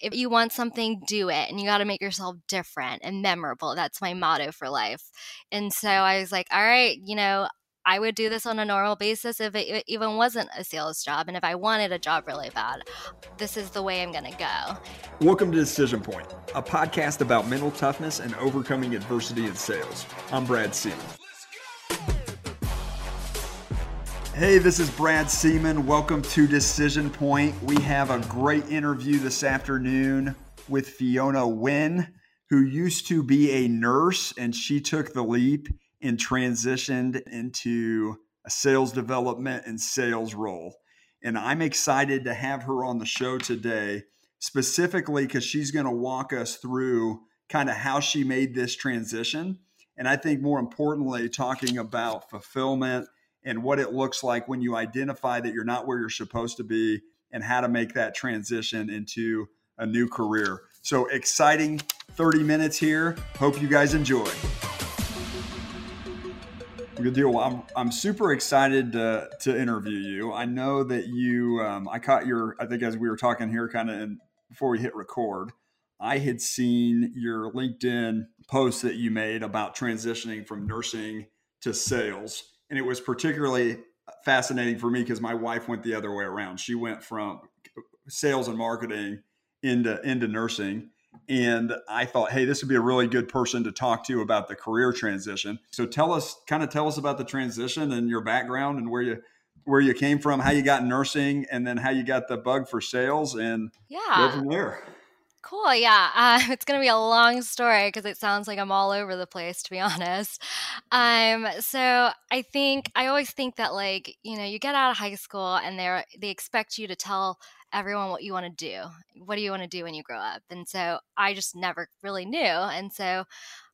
if you want something, do it. And you got to make yourself different and memorable. That's my motto for life. And so I was like, all right, you know, I would do this on a normal basis if it even wasn't a sales job. And if I wanted a job really bad, this is the way I'm going to go. Welcome to Decision Point, a podcast about mental toughness and overcoming adversity in sales. I'm Brad Seaman. Hey, this is Brad Seaman. Welcome to Decision Point. We have a great interview this afternoon with Fiona Nguyen, who used to be a nurse and she took the leap and transitioned into a sales development and sales role. And I'm excited to have her on the show today, specifically because she's going to walk us through kind of how she made this transition. And I think more importantly, talking about fulfillment and what it looks like when you identify that you're not where you're supposed to be and how to make that transition into a new career. So exciting 30 minutes here. Hope you guys enjoy. Good deal. I'm, I'm super excited to, to interview you. I know that you, um, I caught your, I think as we were talking here kind of before we hit record, I had seen your LinkedIn post that you made about transitioning from nursing to sales. And it was particularly fascinating for me because my wife went the other way around. She went from sales and marketing into, into nursing and I thought, hey, this would be a really good person to talk to about the career transition. So tell us, kind of tell us about the transition and your background and where you where you came from, how you got nursing, and then how you got the bug for sales, and yeah, go from there. Cool. Yeah. Uh, it's going to be a long story because it sounds like I'm all over the place, to be honest. Um, so I think, I always think that, like, you know, you get out of high school and they're, they expect you to tell everyone what you want to do. What do you want to do when you grow up? And so I just never really knew. And so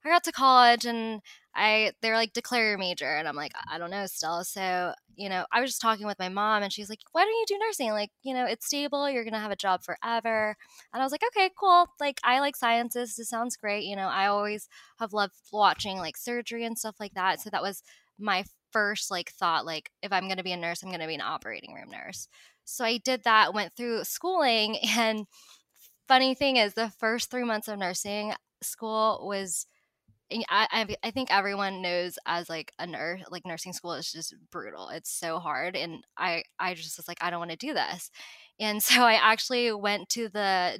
I got to college and I they're like declare your major and I'm like I don't know still. So, you know, I was just talking with my mom and she's like, "Why don't you do nursing? Like, you know, it's stable, you're to have a job forever." And I was like, "Okay, cool. Like I like sciences. This sounds great. You know, I always have loved watching like surgery and stuff like that." So that was my first like thought like if I'm to be a nurse, I'm to be an operating room nurse. So I did that, went through schooling. And funny thing is, the first three months of nursing school was. I, I think everyone knows as like a nurse like nursing school is just brutal it's so hard and i i just was like i don't want to do this and so i actually went to the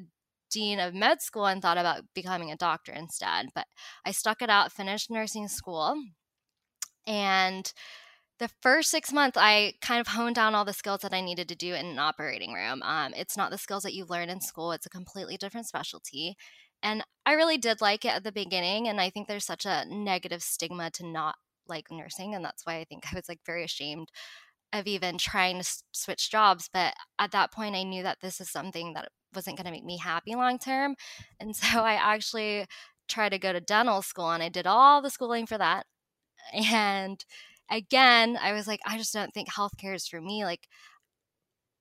dean of med school and thought about becoming a doctor instead but i stuck it out finished nursing school and the first six months, I kind of honed down all the skills that I needed to do in an operating room. Um, it's not the skills that you learn in school, it's a completely different specialty. And I really did like it at the beginning. And I think there's such a negative stigma to not like nursing. And that's why I think I was like very ashamed of even trying to switch jobs. But at that point, I knew that this is something that wasn't going to make me happy long term. And so I actually tried to go to dental school and I did all the schooling for that. And again, I was like, I just don't think healthcare is for me. Like,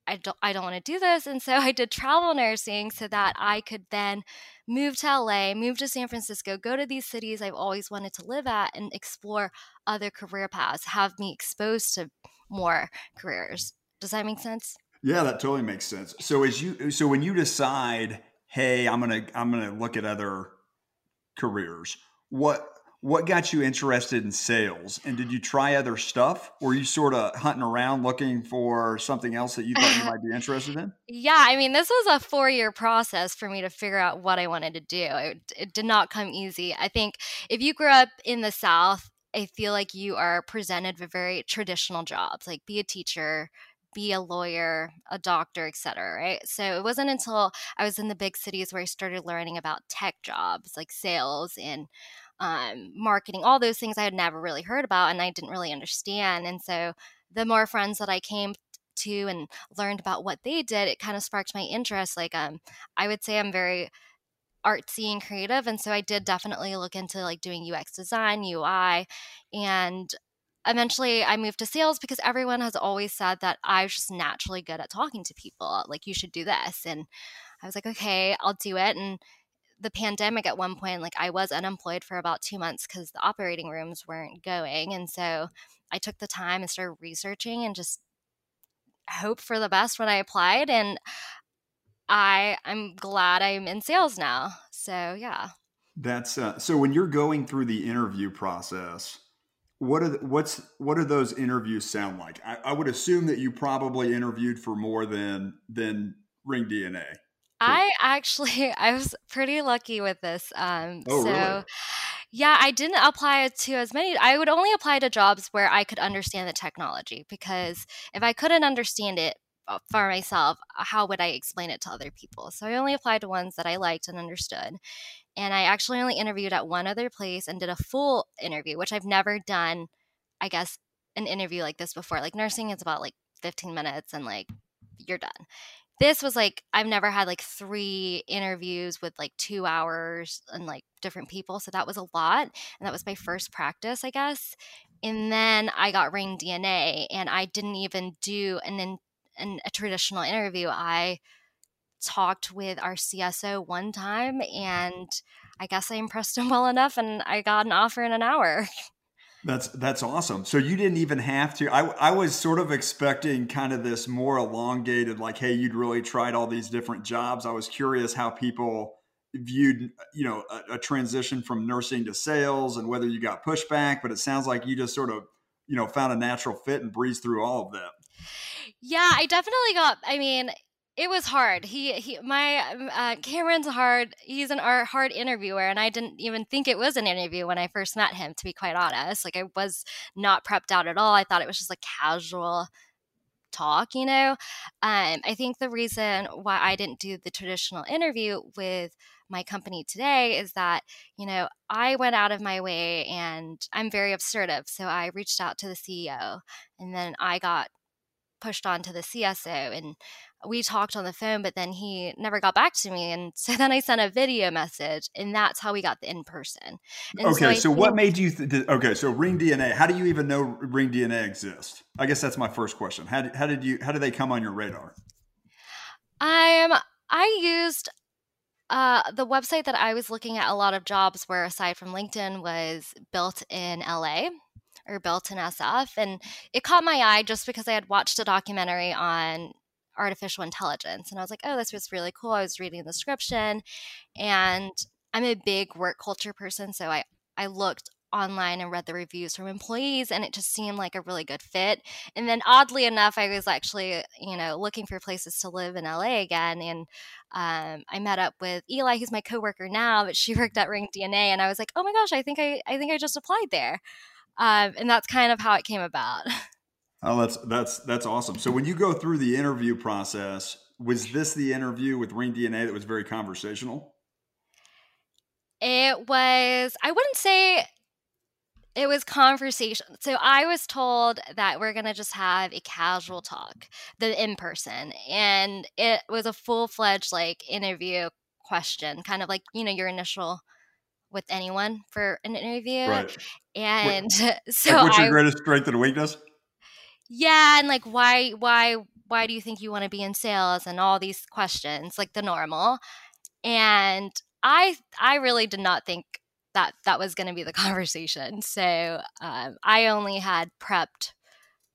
I don't I don't want to do this. And so I did travel nursing so that I could then move to LA, move to San Francisco, go to these cities I've always wanted to live at and explore other career paths, have me exposed to more careers. Does that make sense? Yeah, that totally makes sense. So as you uh, so when you decide, hey, I'm gonna I'm gonna look at other careers, what what got you interested in sales and did you try other stuff were you sort of hunting around looking for something else that you thought you might be interested in yeah i mean this was a four year process for me to figure out what i wanted to do it, it did not come easy i think if you grew up in the south i feel like you are presented with very traditional jobs like be a teacher be a lawyer, a doctor, etc. Right. So it wasn't until I was in the big cities where I started learning about tech jobs like sales and um, marketing, all those things I had never really heard about and I didn't really understand. And so the more friends that I came to and learned about what they did, it kind of sparked my interest. Like, um, I would say I'm very artsy and creative. And so I did definitely look into like doing UX design, UI, and eventually I moved to sales because everyone has always said that I was just naturally good at talking to people. Like, you should do this. And I was like, okay, I'll do it. And the pandemic at one point, like I was unemployed for about two months because the operating rooms weren't going. And so I took the time and started researching and just hope for the best when I applied. And I I'm glad I'm in sales now. So yeah. That's uh, so when you're going through the interview process, what are the, what's what do those interviews sound like? I, I, would assume that you probably interviewed for more than than ringDNA. I actually I was pretty lucky with this. Um, oh, so really? yeah, I didn't apply to as many. I would only apply to jobs where I could understand the technology because if I couldn't understand it uh, for myself, how would I explain it to other people? So I only applied to ones that I liked and understood. And I actually only interviewed at one other place and did a full interview, which I've never done, I guess, an interview like this before. Like nursing is about like 15 minutes and like you're done. This was like I've never had like three interviews with like two hours and like different people. So that was a lot. And that was my mm-hmm. first practice, I guess. And then I got ringDNA and I didn't even do an, an a traditional interview. I talked with our CSO one time and I guess I impressed him well enough and I got an offer in an hour. That's that's awesome. So you didn't even have to. I I was sort of expecting kind of this more elongated, like, hey, you'd really tried all these different jobs. I was curious how people viewed, you know, a, a transition from nursing to sales and whether you got pushback. But it sounds like you just sort of, you know, found a natural fit and breezed through all of that. Yeah, I definitely got. I mean, it was hard. He he my uh, Cameron's hard. He's an our hard interviewer, and I didn't even think it was an interview when I first met him. To be quite honest, like I was not prepped out at all. I thought it was just a casual talk. You know, um, I think the reason why I didn't do the traditional interview with my company today is that you know I went out of my way and I'm very assertive. So I reached out to the CEO, and then I got pushed on to the CSO and we talked on the phone, but then he never got back to me. And so then I sent a video message, and that's how we got the in person. Okay, so, so what made you? Th- okay, so ringDNA. How do you even know ringDNA exists? I guess that's my first question. How did, how did you? How did they come on your radar? Um, I used uh, the website that I was looking at. A lot of jobs were aside from LinkedIn was built in LA or built in SF, and it caught my eye just because I had watched a documentary on artificial intelligence. And I was like, oh, this was really cool. I was reading the description and I'm a big work culture person. So I, I looked online and read the reviews from employees and it just seemed like a really good fit. And then oddly enough, I was actually, you know, looking for places to live in LA again. And um, I met up with Eli, who's my coworker now, but she worked at ringDNA. And I was like, oh my gosh, I think I, I think I just applied there. Um, and that's kind of how it came about. Oh, that's that's that's awesome. So when you go through the interview process, was this the interview with ringDNA that was very conversational? It was. I wouldn't say it was conversation. So I was told that we're gonna just have a casual talk, the in person, and it was a full fledged like interview question, kind of like you know your initial with anyone for an interview. Right. And what, so, like what's your I, greatest strength and weakness? Yeah and like why why why do you think you want to be in sales and all these questions like the normal? And i i really did not think that that was going to be the conversation. So um, i only had prepped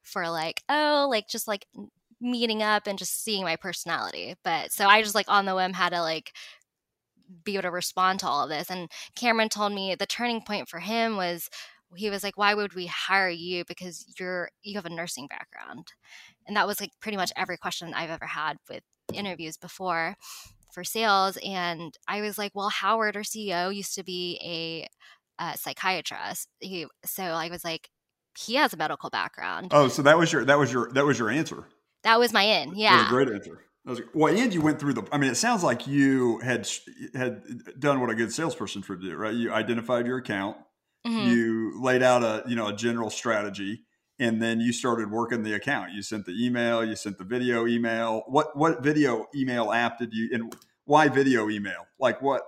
for like oh like just like meeting up and just seeing my personality. But so i just like on the whim had to like be able to respond to all of this. And cameron told me the turning point for him was he was like why would we hire you? Because you're you have a nursing background. And that was like pretty much every question i've ever had with interviews before for sales and i was like well howard our ceo used to be a, a psychiatrist. He so i was like he has a medical background. Oh so that was your that was your that was your answer? That was my in yeah that was a great answer. Was, well, and you went through the. I mean, it sounds like you had had done what a good salesperson should do, right? You identified your account, Mm-hmm. You laid out a you know a general strategy, and then you started working the account. You sent the email, you sent the video email. What what video email app did you and why video email? Like what?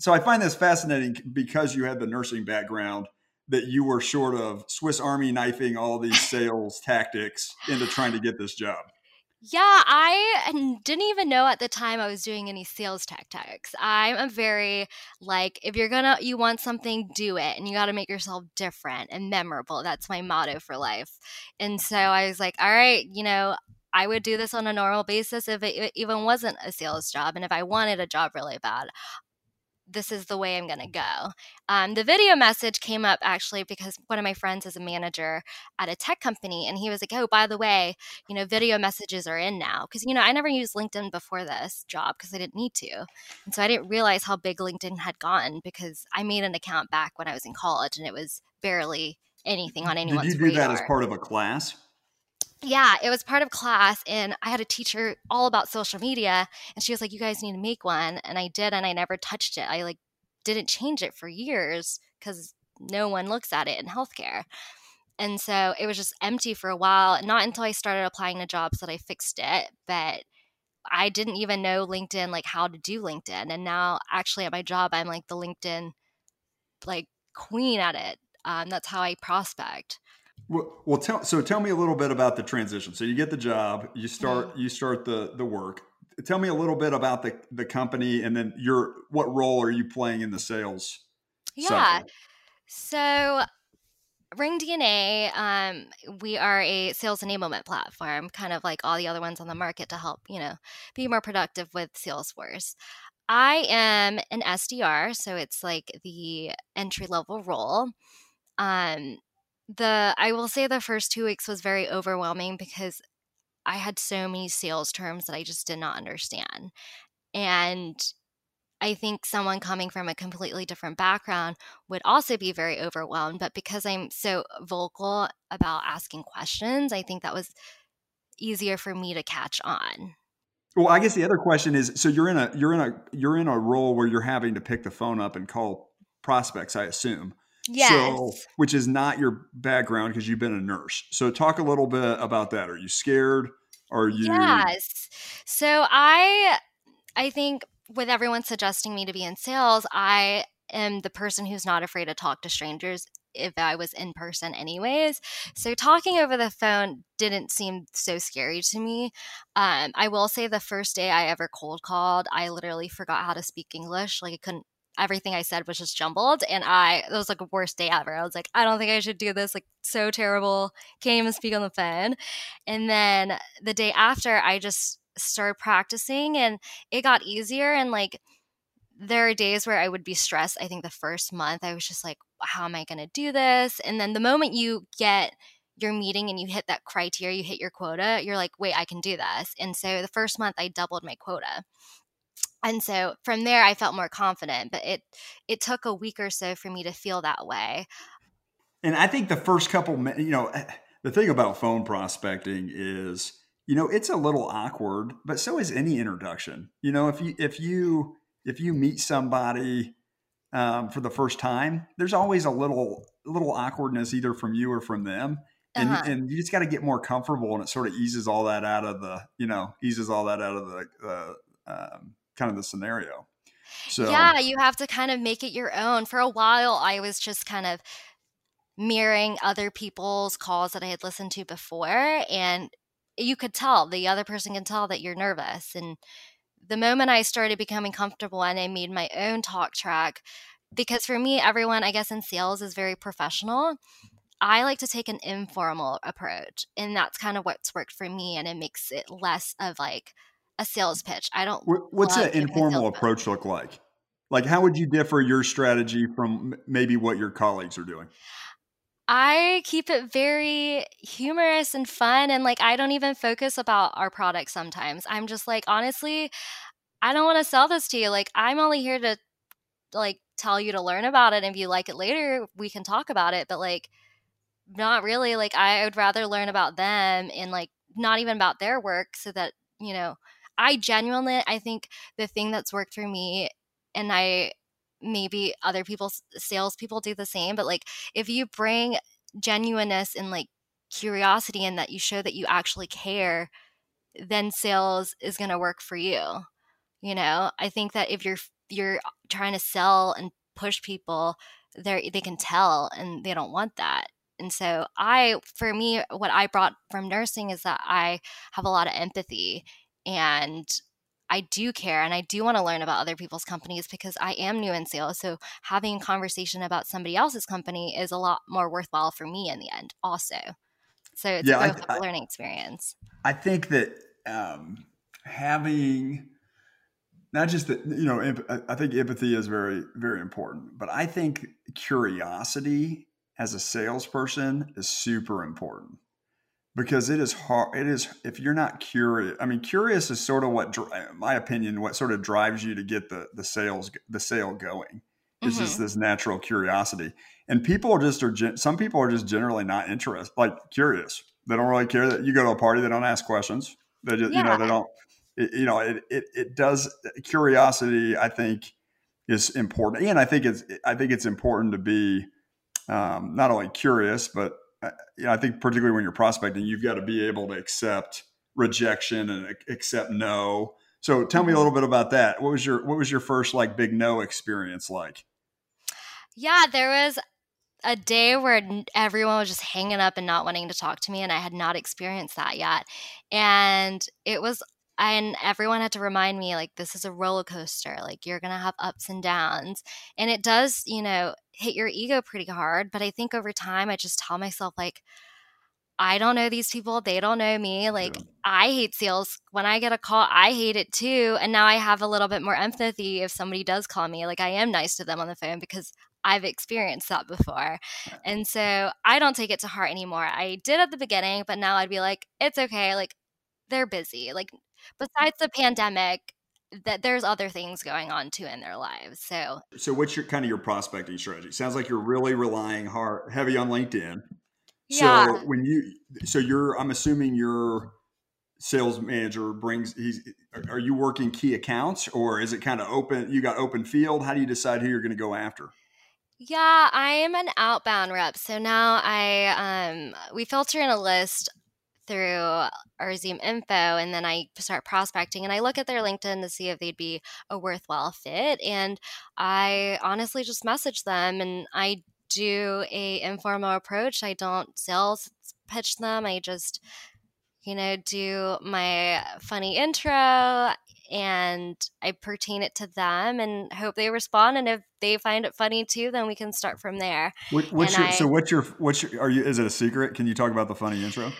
So I find this fascinating because you had the nursing background that you were sort of Swiss Army knifing all these sales tactics into trying to get this job. Yeah, I didn't even know at the time I was doing any sales tactics. I'm a very like if you're gonna you want something, do it, and you got to make yourself different and memorable. That's my motto for life. And so I was like, all right, you know, I would do this on a normal basis if it even wasn't a sales job. And if I wanted a job really bad, this is the way I'm going to go. Um, the video message came up actually because one of my friends is a manager at a tech company, and he was like, "Oh, by the way, you know, video messages are in now." Because you know, I never used LinkedIn before this job because I didn't need to, and so I didn't realize how big LinkedIn had gotten because I made an account back when I was in college, and it was barely anything on anyone's. Did you do radar. that as part of a class? Yeah, it was part of class, and I had a teacher all about social media, and she was like, "You guys need to make one," and I did, and I never touched it. I like didn't change it for years because no one looks at it in healthcare, and so it was just empty for a while. Not until I started applying to jobs that I fixed it, but I didn't even know LinkedIn, like how to do LinkedIn, and now actually at my job, I'm like the LinkedIn like queen at it. Um, that's how I prospect. Well, well, tell so tell me a little bit about the transition. So you get the job, you start you start the the work. Tell me a little bit about the the company, and then your what role are you playing in the sales? Yeah. Cycle? So ringDNA, um, we are a sales enablement platform, kind of like all the other ones on the market to help, you know, be more productive with Salesforce. I am an SDR, so it's like the entry level role. Um, the I will say the first two weeks was very overwhelming because I had so many sales terms that I just did not understand. And I think someone coming from a completely different background would also be very overwhelmed. But because I'm so vocal about asking questions, I think that was easier for me to catch on. Well, I guess the other question is so you're in a you're in a you're in a role where you're having to pick the phone up and call prospects, I assume. Yes. So, which is not your background because you've been a nurse. So talk a little bit about that. Are you scared? Are you Yes. So I I think with everyone suggesting me to be in sales, I am the person who's not afraid to talk to strangers if I was in person anyways. So talking over the phone didn't seem so scary to me. Um, I will say the first day I ever cold called, I literally forgot how to speak English. Like I couldn't everything I said was just jumbled. And I, it was like a worst day ever. I was like, I don't think I should do this. Like, so terrible. Can't even speak on the phone. And then the day after, I just started practicing and it got easier. And like, there are days where I would be stressed. I think the first month, I was just like, how am I going to do this? And then the moment you get, your meeting and you hit that criteria, you hit your quota, you're like, wait, I can do this. And so the first month I doubled my quota and so from there i felt more confident but it it took a week or so for me to feel that way and i think the first couple you know eh, the thing about phone prospecting is you know it's a little awkward but so is any introduction you know if you if you if you meet somebody um, for the first time there's always a little little awkwardness either from you or from them and, uh-huh. and you just got to get more comfortable and it sort of eases all that out of the you know eases all that out of the uh, um, kind of the scenario. So yeah, you have to kind of make it your own. For a while, I was just kind of mirroring other people's calls that I had listened to before, and you could tell the other person can tell that you're nervous. And the moment I started becoming comfortable and I made my own talk track, because for me, everyone, I guess, in sales is very professional. I like to take an informal approach, and that's kind of what's worked for me, and it makes it less of like a sales pitch. I don't. What's an informal approach look like? Like, how would you differ your strategy from maybe what your colleagues are doing? I keep it very humorous and fun, and like I don't even focus about our product. Sometimes I'm just like, honestly, I don't want to sell this to you. Like, I'm only here to like tell you to learn about it. And if you like it later, we can talk about it. But like, not really. Like, I would rather learn about them and like not even about their work, so that you know I genuinely, I think the thing that's worked for me, and I maybe other people's salespeople do the same, but like if you bring genuineness and like curiosity and that you show that you actually care, then sales is going to work for you. You know, I think that if you're you're trying to sell and push people, they they can tell and they don't want that. And so I for me what I brought from nursing is that I have a lot of empathy and I do care and I do want to learn about other people's companies because I am new in sales. So having a conversation about somebody else's company is a lot more worthwhile for me in the end, also. So it's yeah, both I, a learning experience. I think that um, having not just that you know i think empathy is very very important but i think curiosity as a salesperson is super important because it is hard it is if you're not curious i mean curious is sort of what my opinion what sort of drives you to get the the sales the sale going. It's mm-hmm. just this natural curiosity. And people are just are some people are just generally not interested like curious. They don't really care that you go to a party they don't ask questions. They just yeah. you know they don't it, you know it, it it does curiosity i think is important. And i think it's i think it's important to be um, not only curious but you know, I think particularly when you're prospecting, you've got to be able to accept rejection and accept no. So tell me a mm-hmm. little bit about that. What was your what was your first like big no experience like? Yeah, there was a day where everyone was just hanging up and not wanting to talk to me and I had not experienced that yet. And it was and everyone had to remind me like this is a roller coaster like you're going to have ups and downs and it does you know hit your ego pretty hard but i think over time i just tell myself like I don't know these people. They don't know me. Like, yeah. I hate sales. When I get a call, I hate it too. And now I have a little bit more empathy if somebody does call me. Like, I am nice to them on the phone because I've experienced that before. And so I don't take it to heart anymore. I did at the beginning, but now I'd be like, it's okay. Like, they're busy. Like, besides the pandemic, that there's other things going on too in their lives. So, so what's your kind of your prospecting strategy? Sounds like you're really relying hard, heavy on LinkedIn. Yeah. So when you, so you're, I'm assuming your sales manager brings. He's. Are you working key accounts or is it kind of open? You got open field. How do you decide who you're going to go after? Yeah, I am an outbound rep. So now I um we filter in a list through our ZoomInfo and then I start prospecting and I look at their LinkedIn to see if they'd be a worthwhile fit. And I honestly just message them and I do a informal approach. I don't sales pitch them. I just, you know, do my funny intro and I pertain it to them and hope they respond. And if they find it funny too, then we can start from there. What, what's your, I, so what's your, what's your, are you, is it a secret? Can you talk about the funny intro?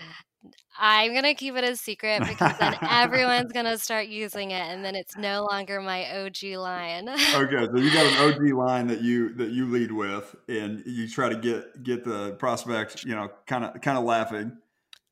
I'm gonna keep it a secret because then everyone's gonna start using it, and then it's no longer my OG line. okay, so you got an OG line that you that you lead with, and you try to get get the prospects, you know, kind of kind of laughing.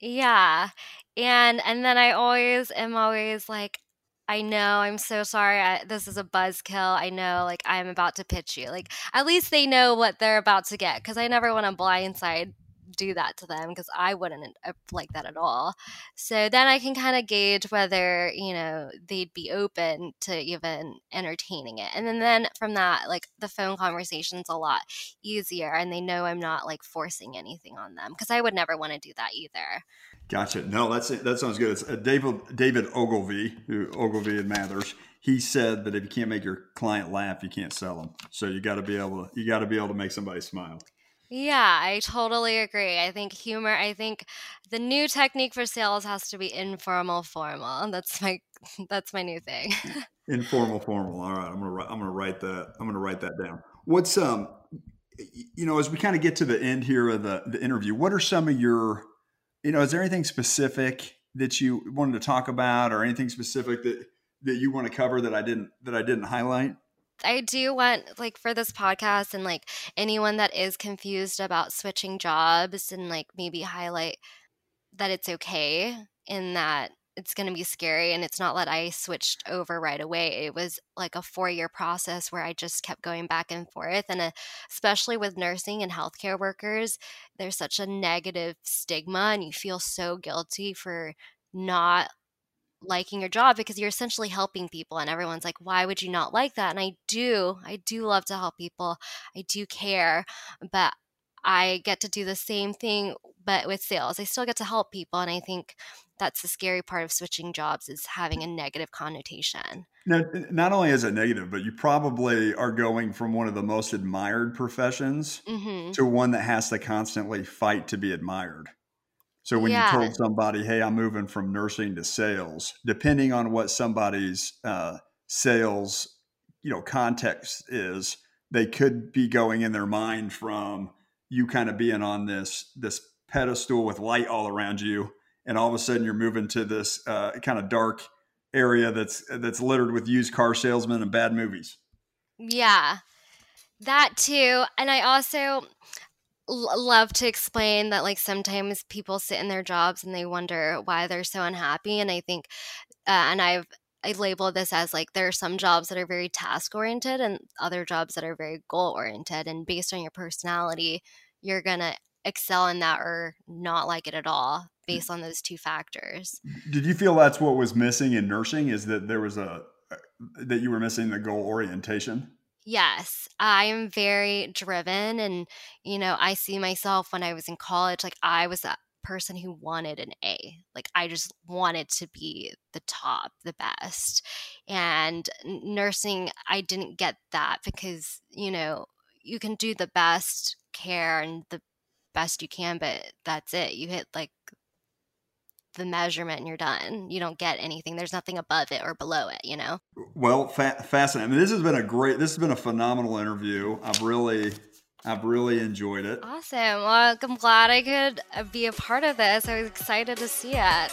Yeah, and and then I always am always like, I know, I'm so sorry. I, this is a buzzkill. I know, like, I'm about to pitch you. Like, at least they know what they're about to get because I never want to blindside do that to them because I wouldn't like that at all. So then I can kind of gauge whether, you know, they'd be open to even entertaining it. And then, then from that, like the phone conversation's a lot easier and they know I'm not like forcing anything on them because I would never want to do that either. Gotcha. No, that's that sounds good. It's uh, David David Ogilvy, who Ogilvy and Mathers. He said that if you can't make your client laugh, you can't sell them. So you got to be able to you got to be able to make somebody smile. Yeah, I totally agree. I think humor, I think the new technique for sales has to be informal formal. That's my that's my new thing. informal formal. All right, I'm going to I'm going to write that. I'm going to write that down. What's um you know, as we kind of get to the end here of the the interview, what are some of your you know, is there anything specific that you wanted to talk about or anything specific that that you want to cover that I didn't that I didn't highlight? I do want like for this podcast and like anyone that is confused about switching jobs and like maybe highlight that it's okay in that it's going to be scary and it's not that I switched over right away. It was like a 4-year process where I just kept going back and forth and uh, especially with nursing and healthcare workers, there's such a negative stigma and you feel so guilty for not liking your job because you're essentially helping people and everyone's like why would you not like that? And i do i do love to help people i do care but i get to do the same thing but with sales i still get to help people and i think that's the scary part of switching jobs is having a negative connotation. Now, not only is it negative but you probably are going from one of the most admired professions mm-hmm. to one that has to constantly fight to be admired so when yeah. you told somebody, "Hey, I'm moving from nursing to sales," depending on what somebody's uh, sales, you know, context is, they could be going in their mind from you kind of being on this this pedestal with light all around you, and all of a sudden you're moving to this uh, kind of dark area that's that's littered with used car salesmen and bad movies. Yeah, that too. And I also l- love to explain that like sometimes people sit in their jobs and they wonder why they're so unhappy. And I think, uh, and I've I label this as like there are some jobs that are very task oriented and other jobs that are very goal oriented. And based on your personality, you're gonna excel in that or not like it at all based on those two factors. Did you feel that's what was missing in nursing? Is that there was a that you were missing the goal orientation? Yes, I am very driven and you know, I see myself when I was in college like I was that person who wanted an A. Like I just wanted to be the top, the best. And nursing I didn't get that because, you know, you can do the best care and the best you can, but that's it. You hit like the measurement and you're done. You don't get anything. There's nothing above it or below it, you know? Well, fa- fascinating. I mean, this has been a great, this has been a phenomenal interview. I've really, I've really enjoyed it. Awesome. Well, I'm glad I could uh, be a part of this. I was excited to see it.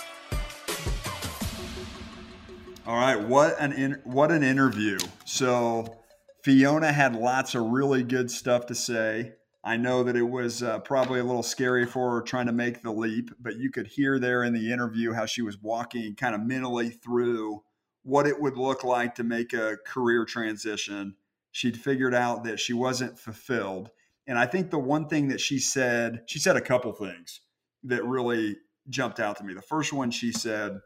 All right, what an in, what an interview. So Fiona had lots of really good stuff to say. I know that it was uh, probably a little scary for her trying to make the leap, but you could hear there in the interview how she was walking kind of mentally through what it would look like to make a career transition. She'd figured out that she wasn't fulfilled. And I think the one thing that she said, she said a couple things that really jumped out to me. The first one she said,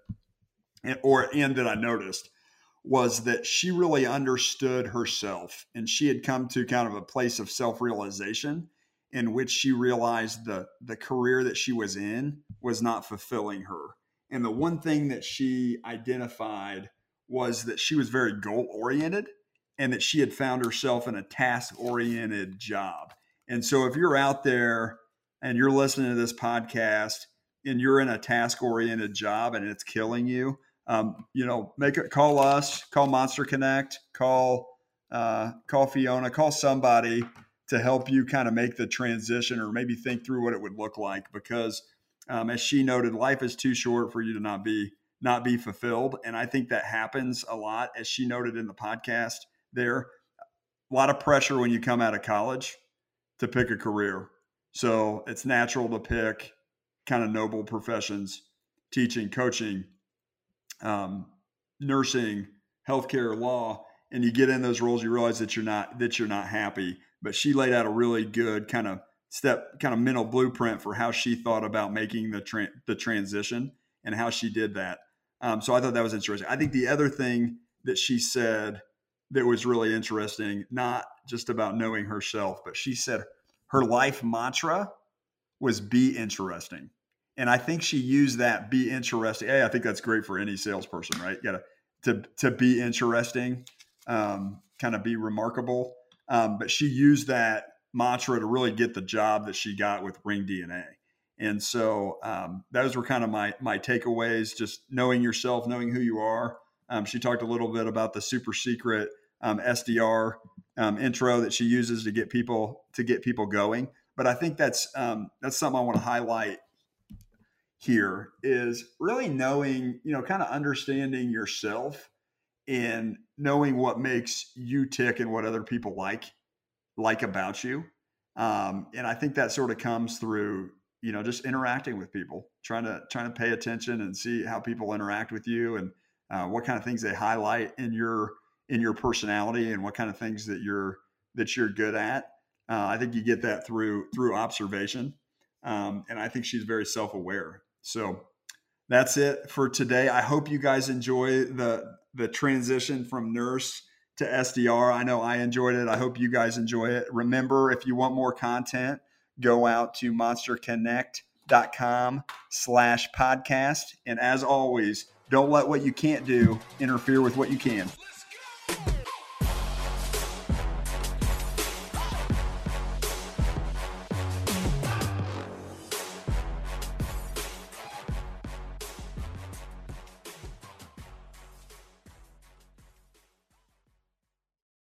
or and that I noticed, was that she really understood herself and she had come to kind of a place of self-realization in which she realized the the career that she was in was not fulfilling her and the one thing that she identified was that she was very goal oriented and that she had found herself in a task oriented job. And so if you're out there and you're listening to this podcast and you're in a task oriented job and it's killing you um, you know, make it call us, call MonsterConnect, call uh, call Fiona, call somebody to help you kind of make the transition or maybe think through what it would look like because um, as she noted, life is too short for you to not be not be fulfilled, and I think that happens a lot. As she noted in the podcast, there a lot of pressure when you come out of college to pick a career. So it's natural to pick kind of noble professions, teaching, coaching, um, nursing, healthcare, law, and you get in those roles, you realize that you're not that you're not happy. But she laid out a really good kind of step, kind of mental blueprint for how she thought about making the tra- the transition and how she did that. Um, so I thought that was interesting. I think the other thing that she said that was really interesting, not just about knowing herself, but she said her life mantra was be interesting. And I think she used that be interesting. Hey, I think that's great for any salesperson, right? You gotta to to be interesting, um, kind of be remarkable. Um, but she used that mantra to really get the job that she got with ringDNA. And so um, those were kind of my my takeaways. Just knowing yourself, knowing who you are. Um, she talked a little bit about the super secret um, SDR um, intro that she uses to get people to get people going. But I think that's um, that's something I want to highlight here is really knowing, you know, kind of understanding yourself and knowing what makes you tick and what other people like like about you. Um, and I think that sort of comes through, you know, just interacting with people, trying to trying to pay attention and see how people interact with you and uh, what kind of things they highlight in your in your personality and what kind of things that you're that you're good at. Uh, I think you get that through through observation, um, and I think she's very self aware. So that's it for today. I hope you guys enjoy the the transition from nurse to SDR. I know I enjoyed it. I hope you guys enjoy it. Remember, if you want more content, go out to monsterconnect.com slash podcast. And as always, don't let what you can't do interfere with what you can.